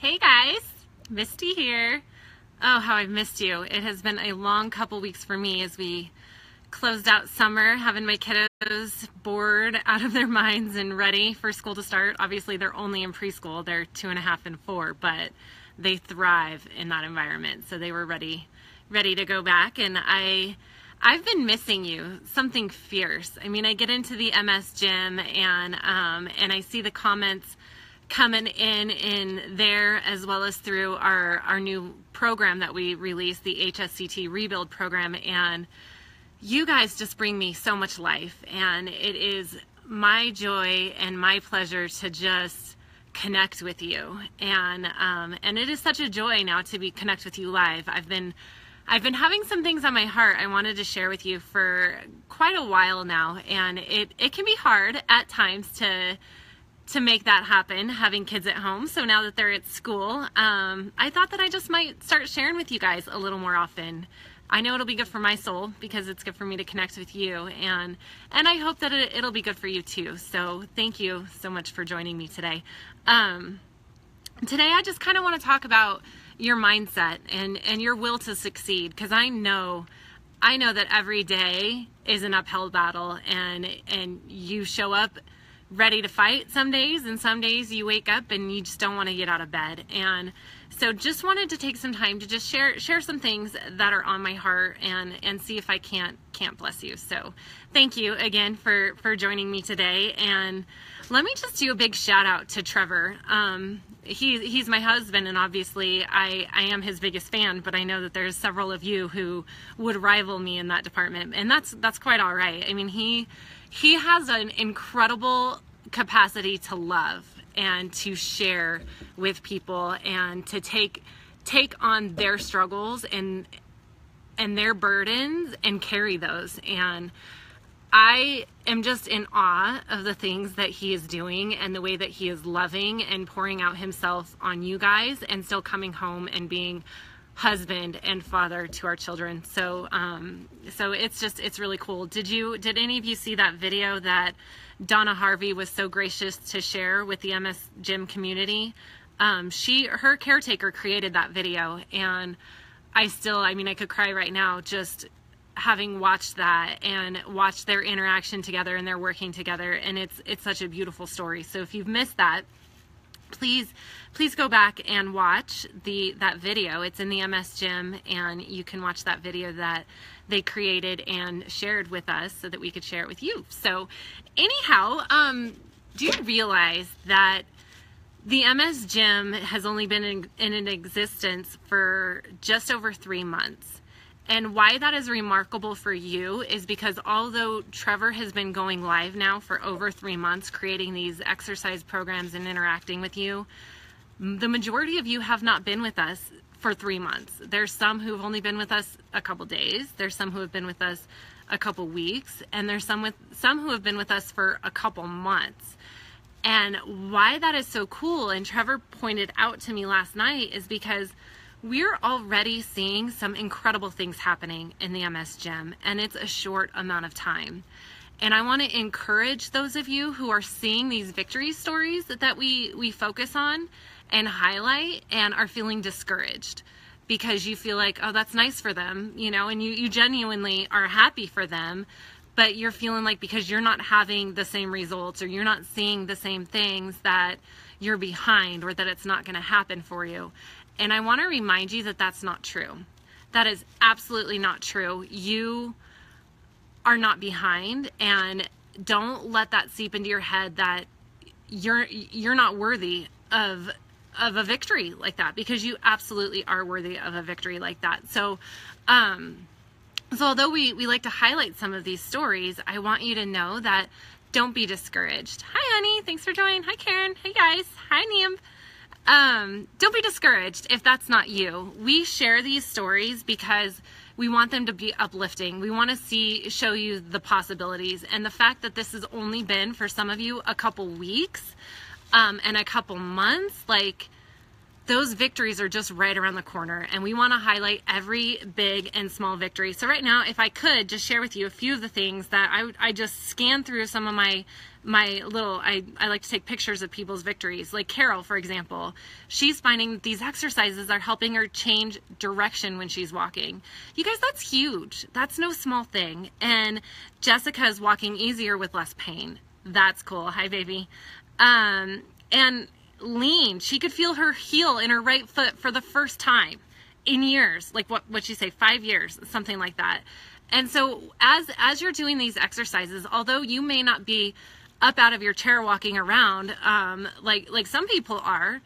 Hey guys, Misty here. Oh, how I've missed you. It has been a long couple weeks for me as we closed out summer, having my kiddos bored out of their minds and ready for school to start. Obviously, they're only in preschool, they're two and a half and four, but they thrive in that environment. So they were ready, ready to go back. And I, I've been missing you, something fierce. I mean, I get into the MS gym and um, and I see the comments coming in in there as well as through our our new program that we released, the HSCT Rebuild program, and you guys just bring me so much life, and it is my joy and my pleasure to just connect with you. And um, and it is such a joy now to be connect with you live. I've been I've been having some things on my heart I wanted to share with you for quite a while now, and it, it can be hard at times to to make that happen, having kids at home. So now that they're at school, um, I thought that I just might start sharing with you guys a little more often. I know it'll be good for my soul because it's good for me to connect with you, and and I hope that it, will be good for you too. So thank you so much for joining me today. Um, today, I just kind of want to talk about your mindset and and your will to succeed because I know I know that every day is an uphill battle and and you show up ready to fight some days and some days you wake up and you just don't want to get out of bed. And so just wanted to take some time to just share share some things that are on my heart and and see if I can't can't bless you. So thank you again for for joining me today. And let me just do a big shout out to Trevor. Um, he, he's my husband and obviously I, I am his biggest fan but i know that there's several of you who would rival me in that department and that's that's quite all right. I mean he he has an incredible capacity to love and to share with people and to take take on their struggles and and their burdens and carry those. And I am just in awe of the things that he is doing and the way that he is loving and pouring out himself on you guys and still coming home and being husband and father to our children. So um, so it's just it's really cool. Did you did any of you see that video that Donna Harvey was so gracious to share with the MS Gym community? Um, she her caretaker created that video and I still I mean I could cry right now just having watched that and watched their interaction together and their working together and it's it's such a beautiful story so if you've missed that please please go back and watch the that video it's in the ms gym and you can watch that video that they created and shared with us so that we could share it with you so anyhow um do you realize that the MS Gym has only been in, in existence for just over three months. And why that is remarkable for you is because although Trevor has been going live now for over three months, creating these exercise programs and interacting with you, the majority of you have not been with us for three months. There's some who've only been with us a couple days. There's some who have been with us a couple weeks, and there's some with some who have been with us for a couple months. And why that is so cool, and Trevor pointed out to me last night, is because we're already seeing some incredible things happening in the MS Gym, and it's a short amount of time. And I want to encourage those of you who are seeing these victory stories that we, we focus on and highlight and are feeling discouraged because you feel like, oh, that's nice for them, you know, and you, you genuinely are happy for them, but you're feeling like because you're not having the same results or you're not seeing the same things that you're behind or that it's not going to happen for you. And I want to remind you that that's not true. That is absolutely not true. You are not behind and don't let that seep into your head that you're you're not worthy of of a victory like that because you absolutely are worthy of a victory like that. So um so although we we like to highlight some of these stories, I want you to know that don't be discouraged. Hi honey, thanks for joining. Hi Karen. Hey guys. Hi Niam. Um, don't be discouraged if that's not you. We share these stories because we want them to be uplifting. We want to see show you the possibilities and the fact that this has only been for some of you a couple weeks um, and a couple months like those victories are just right around the corner and we want to highlight every big and small victory. So right now, if I could just share with you a few of the things that I, I just scanned through some of my my little I, I like to take pictures of people's victories. Like carol for example she's finding these exercises are helping her change direction when she's walking. You guys that's huge. That's no small thing. And jessica is walking easier with less pain. That's cool. Hi baby. Um, and lean. She could feel her heel in her right foot for the first time in years like what what she say five years something like that. And so as as you're doing these exercises although you may not be up out of your chair walking around um, like like some people are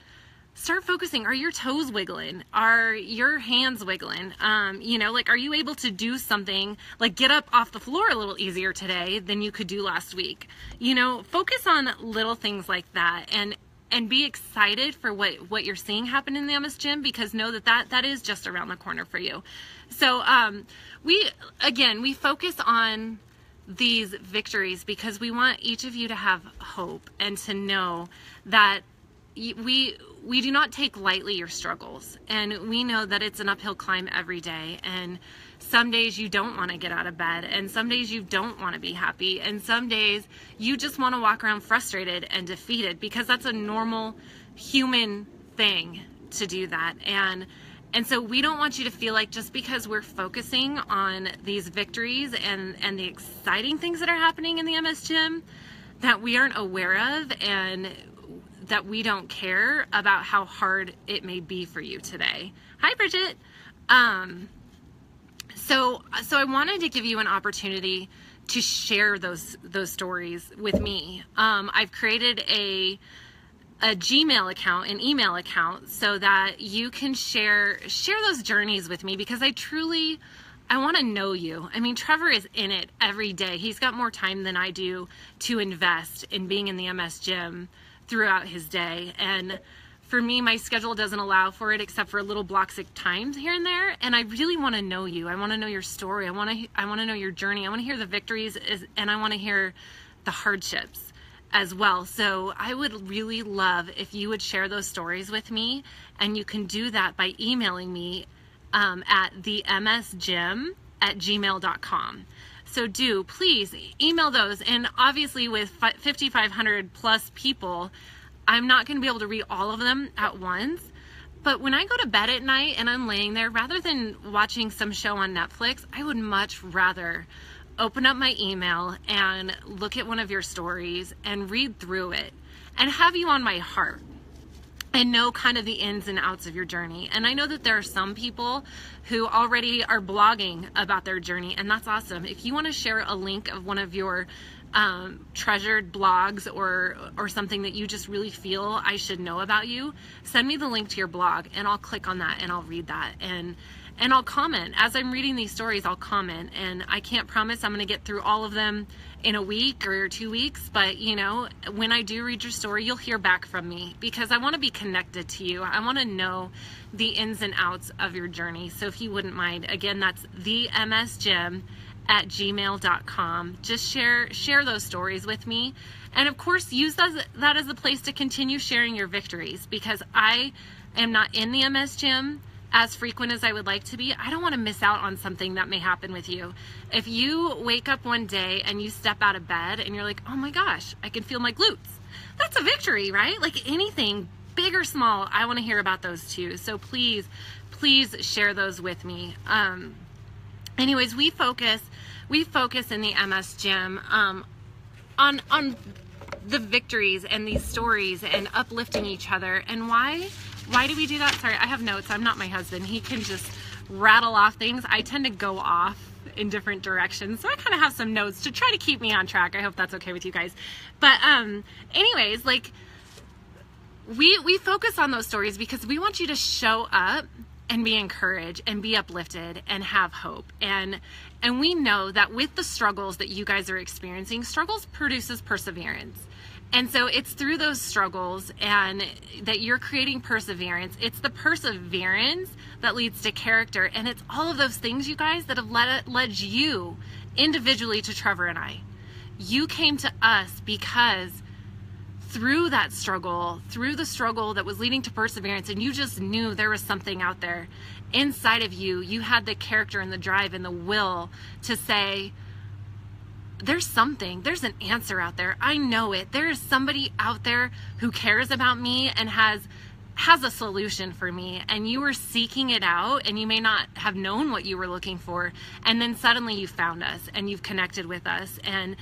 start focusing. Are your toes wiggling? Are your hands wiggling? Um, you know like are you able to do something like get up off the floor a little easier today than you could do last week? You know focus on little things like that and and be excited for what what you're seeing happen in the ms gym because know that that that is just around the corner for you. So um we again we focus on these victories because we want each of you to have hope and to know that we we do not take lightly your struggles. And we know that it's an uphill climb every day. And some days you don't want to get out of bed and some days you don't want to be happy and some days you just want to walk around frustrated and defeated because that's a normal human thing to do that. And and so we don't want you to feel like just because we're focusing on these victories and, and the exciting things that are happening in the MS gym that we aren't aware of and that we don't care about how hard it may be for you today. Hi, Bridget. Um, so, so I wanted to give you an opportunity to share those those stories with me. Um, I've created a a Gmail account, an email account, so that you can share share those journeys with me because I truly I want to know you. I mean, Trevor is in it every day. He's got more time than I do to invest in being in the MS gym throughout his day. And for me, my schedule doesn't allow for it except for little blocks of times here and there. And I really want to know you. I want to know your story. I want to I want to know your journey. I want to hear the victories and I want to hear the hardships as well. So I would really love if you would share those stories with me, and you can do that by emailing me um, at the msgym at gmail.com. So do please email those. And obviously, with 5,500 plus people, I'm not going to be able to read all of them at once. But when I go to bed at night and I'm laying there, rather than watching some show on Netflix, I would much rather open up my email and look at one of your stories and read through it and have you on my heart and know kind of the ins and outs of your journey. And I know that there are some people who already are blogging about their journey, and that's awesome. If you want to share a link of one of your um, treasured blogs or or something that you just really feel I should know about you, send me the link to your blog, and I'll click on that and I'll read that and and I'll comment. As I'm reading these stories, I'll comment. And I can't promise I'm going to get through all of them in a week or two weeks, but you know, when I do read your story, you'll hear back from me because I want to be connected to you. I want to know the ins and outs of your journey. So if you wouldn't mind, again, that's the msgym at gmail.com. Just share share those stories with me. And of course, use that, that as a place to continue sharing your victories because I am not in the MS gym as frequent as I would like to be, I don't want to miss out on something that may happen with you. If you wake up one day and you step out of bed and you're like, oh my gosh, I can feel my glutes, that's a victory, right? Like anything, big or small, I want to hear about those too. So please, please share those with me. Um, anyways, we focus, we focus in the MS gym um, on on the victories and these stories and uplifting each other and why why do we do that? Sorry, I have notes. I'm not my husband. He can just rattle off things. I tend to go off in different directions. So I kind of have some notes to try to keep me on track. I hope that's okay with you guys. But um anyways, like we we focus on those stories because we want you to show up and be encouraged and be uplifted and have hope. And and we know that with the struggles that you guys are experiencing, struggles produces perseverance. And so it's through those struggles and that you're creating perseverance. It's the perseverance that leads to character. And it's all of those things, you guys, that have led, led you individually to Trevor and I. You came to us because through that struggle, through the struggle that was leading to perseverance, and you just knew there was something out there inside of you. You had the character and the drive and the will to say, there's something, there's an answer out there. I know it. There is somebody out there who cares about me and has has a solution for me. And you were seeking it out and you may not have known what you were looking for. And then suddenly you found us and you've connected with us. And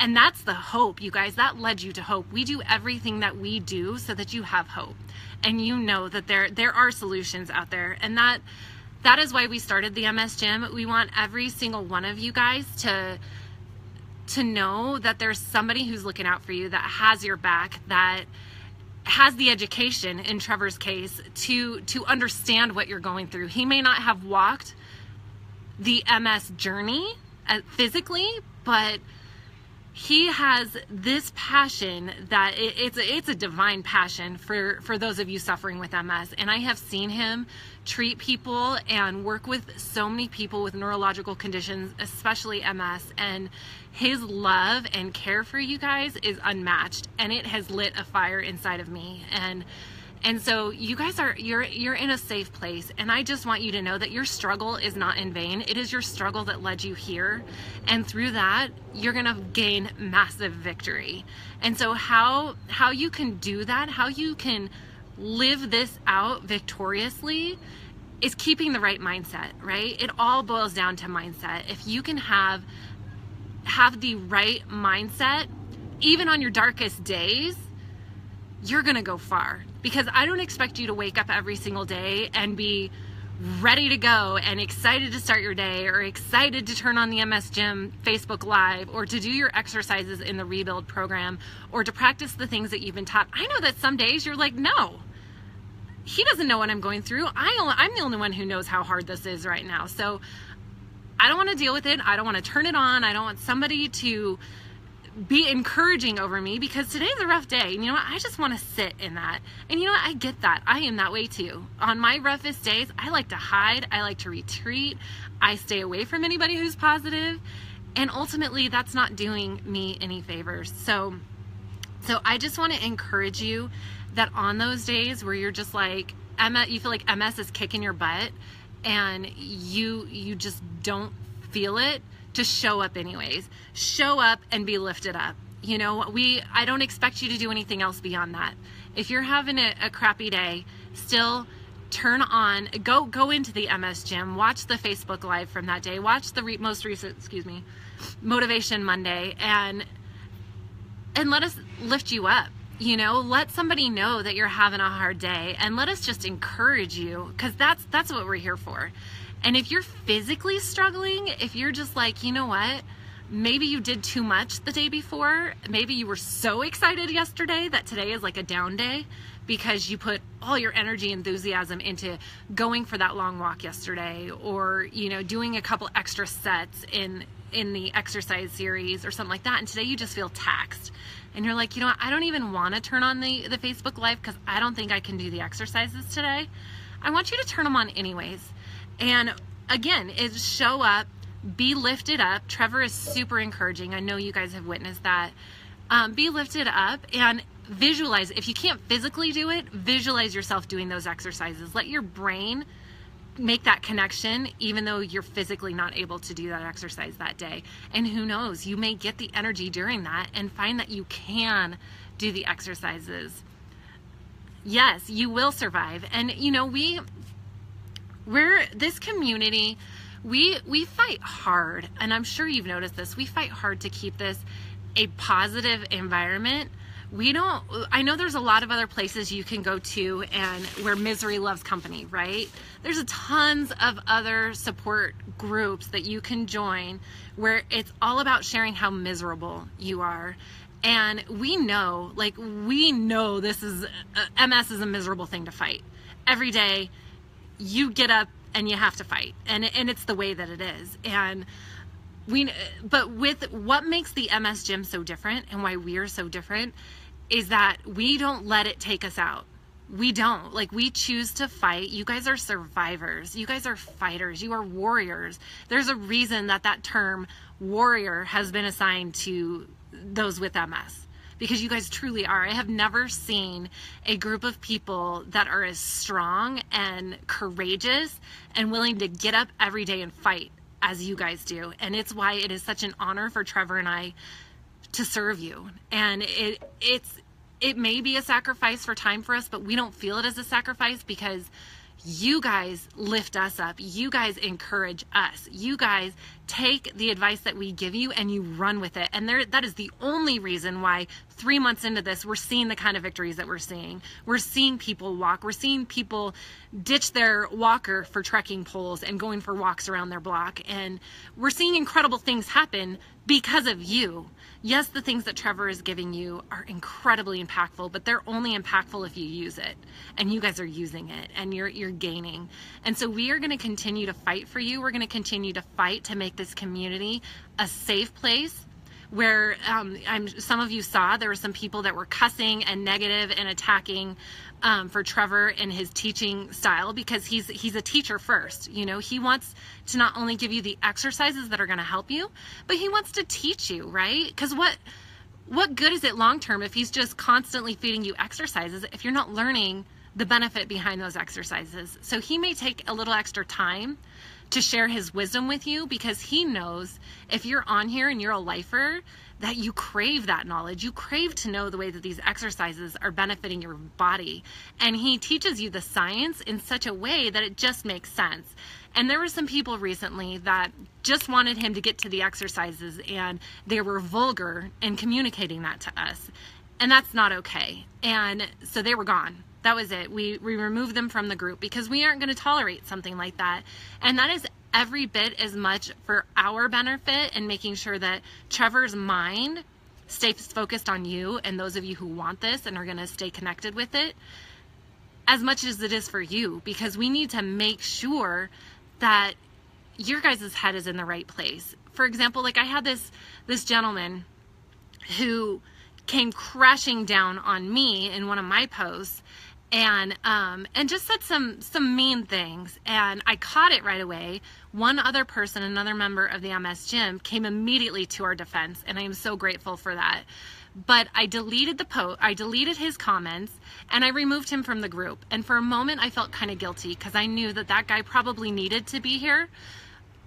and that's the hope you guys. That led you to hope. We do everything that we do so that you have hope. And you know that there there are solutions out there. And that that is why we started the MS gym. We want every single one of you guys to to know that there's somebody who's looking out for you that has your back that has the education in Trevor's case to to understand what you're going through. He may not have walked the MS journey uh, physically, but he has this passion that it, it's a, it's a divine passion for for those of you suffering with MS and I have seen him treat people and work with so many people with neurological conditions especially MS and his love and care for you guys is unmatched. And it has lit a fire inside of me. And and so you guys are you're you're in a safe place and I just want you to know that your struggle is not in vain. It is your struggle that led you here and through that you're going to gain massive victory. And so how how you can do that, how you can live this out victoriously is keeping the right mindset, right? It all boils down to mindset. If you can have have the right mindset even on your darkest days, you're going to go far because I don't expect you to wake up every single day and be ready to go and excited to start your day or excited to turn on the MS Gym Facebook Live or to do your exercises in the rebuild program or to practice the things that you've been taught. I know that some days you're like, no, he doesn't know what I'm going through. I only, I'm the only one who knows how hard this is right now. So I don't want to deal with it. I don't want to turn it on. I don't want somebody to be encouraging over me because today's a rough day. And you know what? I just want to sit in that. And you know what? I get that. I am that way too. On my roughest days, I like to hide, I like to retreat, I stay away from anybody who's positive, And ultimately, that's not doing me any favors. So, so I just want to encourage you that on those days where you're just like, you feel like MS is kicking your butt and you you just don't feel it to show up anyways. Show up and be lifted up. You know, we I don't expect you to do anything else beyond that. If you're having a, a crappy day, still turn on go go into the MS gym, watch the Facebook live from that day, watch the re- most recent, excuse me, motivation Monday and and let us lift you up. You know, let somebody know that you're having a hard day and let us just encourage you cuz that's that's what we're here for. And if you're physically struggling, if you're just like, you know what? Maybe you did too much the day before. Maybe you were so excited yesterday that today is like a down day because you put all your energy enthusiasm into going for that long walk yesterday or, you know, doing a couple extra sets in in the exercise series or something like that and today you just feel taxed and you're like, you know what? I don't even want to turn on the the Facebook live cuz I don't think I can do the exercises today. I want you to turn them on anyways and again, is show up, be lifted up. Trevor is super encouraging. I know you guys have witnessed that. Um, be lifted up and visualize. If you can't physically do it, visualize yourself doing those exercises. Let your brain make that connection even though you're physically not able to do that exercise that day. And who knows, you may get the energy during that and find that you can do the exercises. Yes, you will survive. And you know, we we're this community we we fight hard and i'm sure you've noticed this we fight hard to keep this a positive environment. We don't i know there's a lot of other places you can go to and where misery loves company right? There's a tons of other support groups that you can join where it's all about sharing how miserable you are. And we know like we know this is uh, ms is a miserable thing to fight. Every day you get up and you have to fight. And and it's the way that it is. And we but with what makes the MS gym so different and why we're so different is that we don't let it take us out. We don't. Like we choose to fight. You guys are survivors. You guys are fighters. You are warriors. There's a reason that that term warrior has been assigned to those with ms because you guys truly are. I have never seen a group of people that are as strong and courageous and willing to get up every day and fight as you guys do. And it's why it is such an honor for Trevor and I to serve you. And it it's it may be a sacrifice for time for us, but we don't feel it as a sacrifice because you guys lift us up. You guys encourage us. You guys take the advice that we give you and you run with it. And there, that is the only reason why three months into this, we're seeing the kind of victories that we're seeing. We're seeing people walk. We're seeing people ditch their walker for trekking poles and going for walks around their block. And we're seeing incredible things happen because of you yes, the things that Trevor is giving you are incredibly impactful, but they're only impactful if you use it. And you guys are using it and you're you're gaining. And so we are going to continue to fight for you. We're going to continue to fight to make this community a safe place where um, I'm, some of you saw there were some people that were cussing and negative and attacking um, for Trevor and his teaching style because he's he's a teacher first. You know, he wants to not only give you the exercises that are going to help you, but he wants to teach you, right? Because what what good is it long term if he's just constantly feeding you exercises if you're not learning the benefit behind those exercises? So he may take a little extra time to share his wisdom with you because he knows if you're on here and you're a lifer that you crave that knowledge. You crave to know the way that these exercises are benefiting your body. And he teaches you the science in such a way that it just makes sense. And there were some people recently that just wanted him to get to the exercises and they were vulgar in communicating that to us. And that's not okay. And so they were gone that was it. We we removed them from the group because we aren't going to tolerate something like that. And that is every bit as much for our benefit and making sure that Trevor's mind stays focused on you and those of you who want this and are going to stay connected with it as much as it is for you because we need to make sure that your guys' head is in the right place. For example, like I had this this gentleman who came crashing down on me in one of my posts and um, and just said some some mean things. And i caught it right away. One other person another member of the ms gym came immediately to our defense and i am so grateful for that. But i deleted the post i deleted his comments and i removed him from the group. And for a moment i felt kind of guilty because i knew that that guy probably needed to be here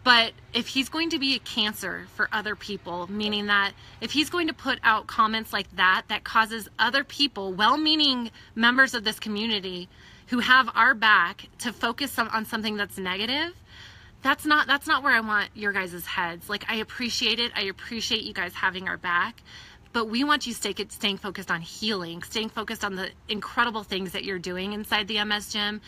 but if he's going to be a cancer for other people, meaning that if he's going to put out comments like that, that causes other people, well meaning members of this community who have our back, to focus on something that's negative, that's not that's not where I want your guys' heads. Like I appreciate it. I appreciate you guys having our back. But we want you stay, staying focused on healing, staying focused on the incredible things that you're doing inside the MS gym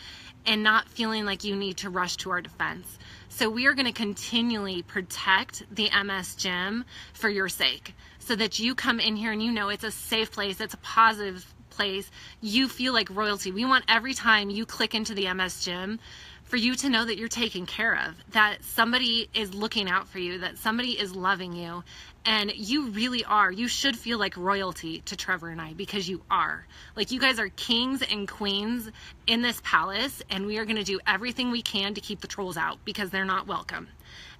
and not feeling like you need to rush to our defense. So we are going to continually protect the MS gym for your sake so that you come in here and you know it's a safe place, it's a positive place. You feel like royalty. We want every time you click into the MS gym for you to know that you're taken care of, that somebody is looking out for you, that somebody is loving you, and you really are. You should feel like royalty to Trevor and I because you are. Like you guys are kings and queens in this palace, and we are going to do everything we can to keep the trolls out because they're not welcome.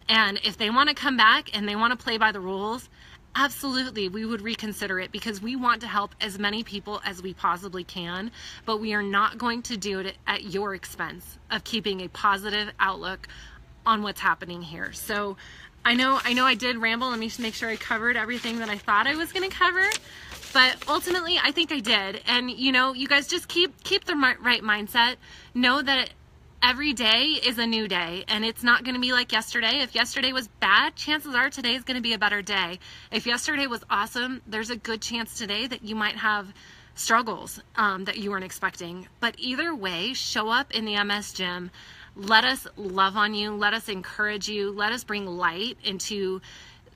And if they want to come back and they want to play by the rules, absolutely we would reconsider it because we want to help as many people as we possibly can, but we are not going to do it at your expense of keeping a positive outlook on what's happening here. So I know I know I did ramble. Let me just make sure I covered everything that I thought I was going to cover. But ultimately, I think I did. And you know, you guys just keep keep the right mindset. Know that every day is a new day and it's not going to be like yesterday. If yesterday was bad, chances are today is going to be a better day. If yesterday was awesome, there's a good chance today that you might have struggles um, that you weren't expecting. But either way, show up in the MS gym let us love on you. Let us encourage you. Let us bring light into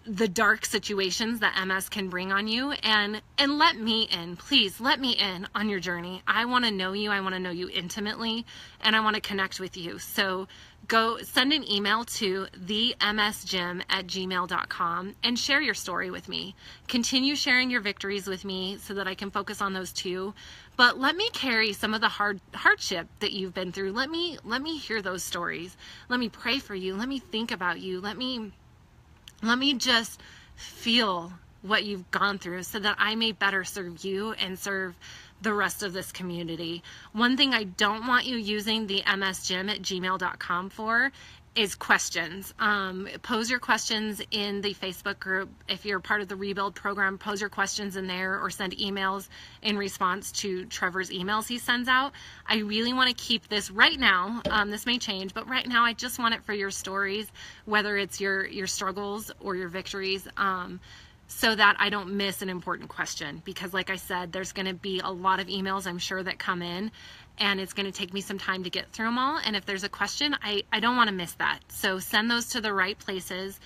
the dark situations that MS can bring on you and and let me in. Please let me in on your journey. I want to know you. I want to know you intimately and I want to connect with you. So go send an email to themsgym at gmail.com and share your story with me. Continue sharing your victories with me so that I can focus on those too. But let me carry some of the hard hardship that you've been through. Let me let me hear those stories. Let me pray for you. Let me think about you. Let me let me just feel what you've gone through so that I may better serve you and serve the rest of this community. One thing I don't want you using the msgym at gmail.com for is questions. Um, pose your questions in the Facebook group. If you're part of the Rebuild program, pose your questions in there or send emails in response to Trevor's emails he sends out. I really want to keep this right now. Um, this may change, but right now I just want it for your stories, whether it's your your struggles or your victories. Um, so that I don't miss an important question because like I said there's going to be a lot of emails I'm sure that come in and it's going to take me some time to get through them all. And if there's a question, I, I don't want to miss that. So send those to the right places.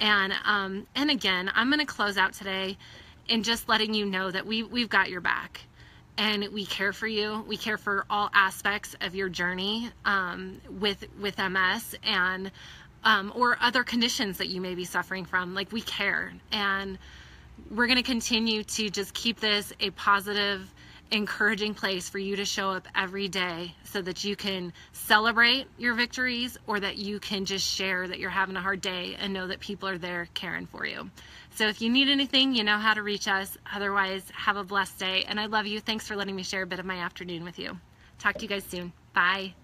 And um, and again, I'm going to close out today in just letting you know that we we've got your back, and we care for you. We care for all aspects of your journey um, with with MS and um, or other conditions that you may be suffering from. Like we care, and we're going to continue to just keep this a positive encouraging place for you to show up every day so that you can celebrate your victories or that you can just share that you're having a hard day and know that people are there caring for you. So if you need anything, you know how to reach us. Otherwise, have a blessed day. And I love you. Thanks for letting me share a bit of my afternoon with you. Talk to you guys soon. Bye.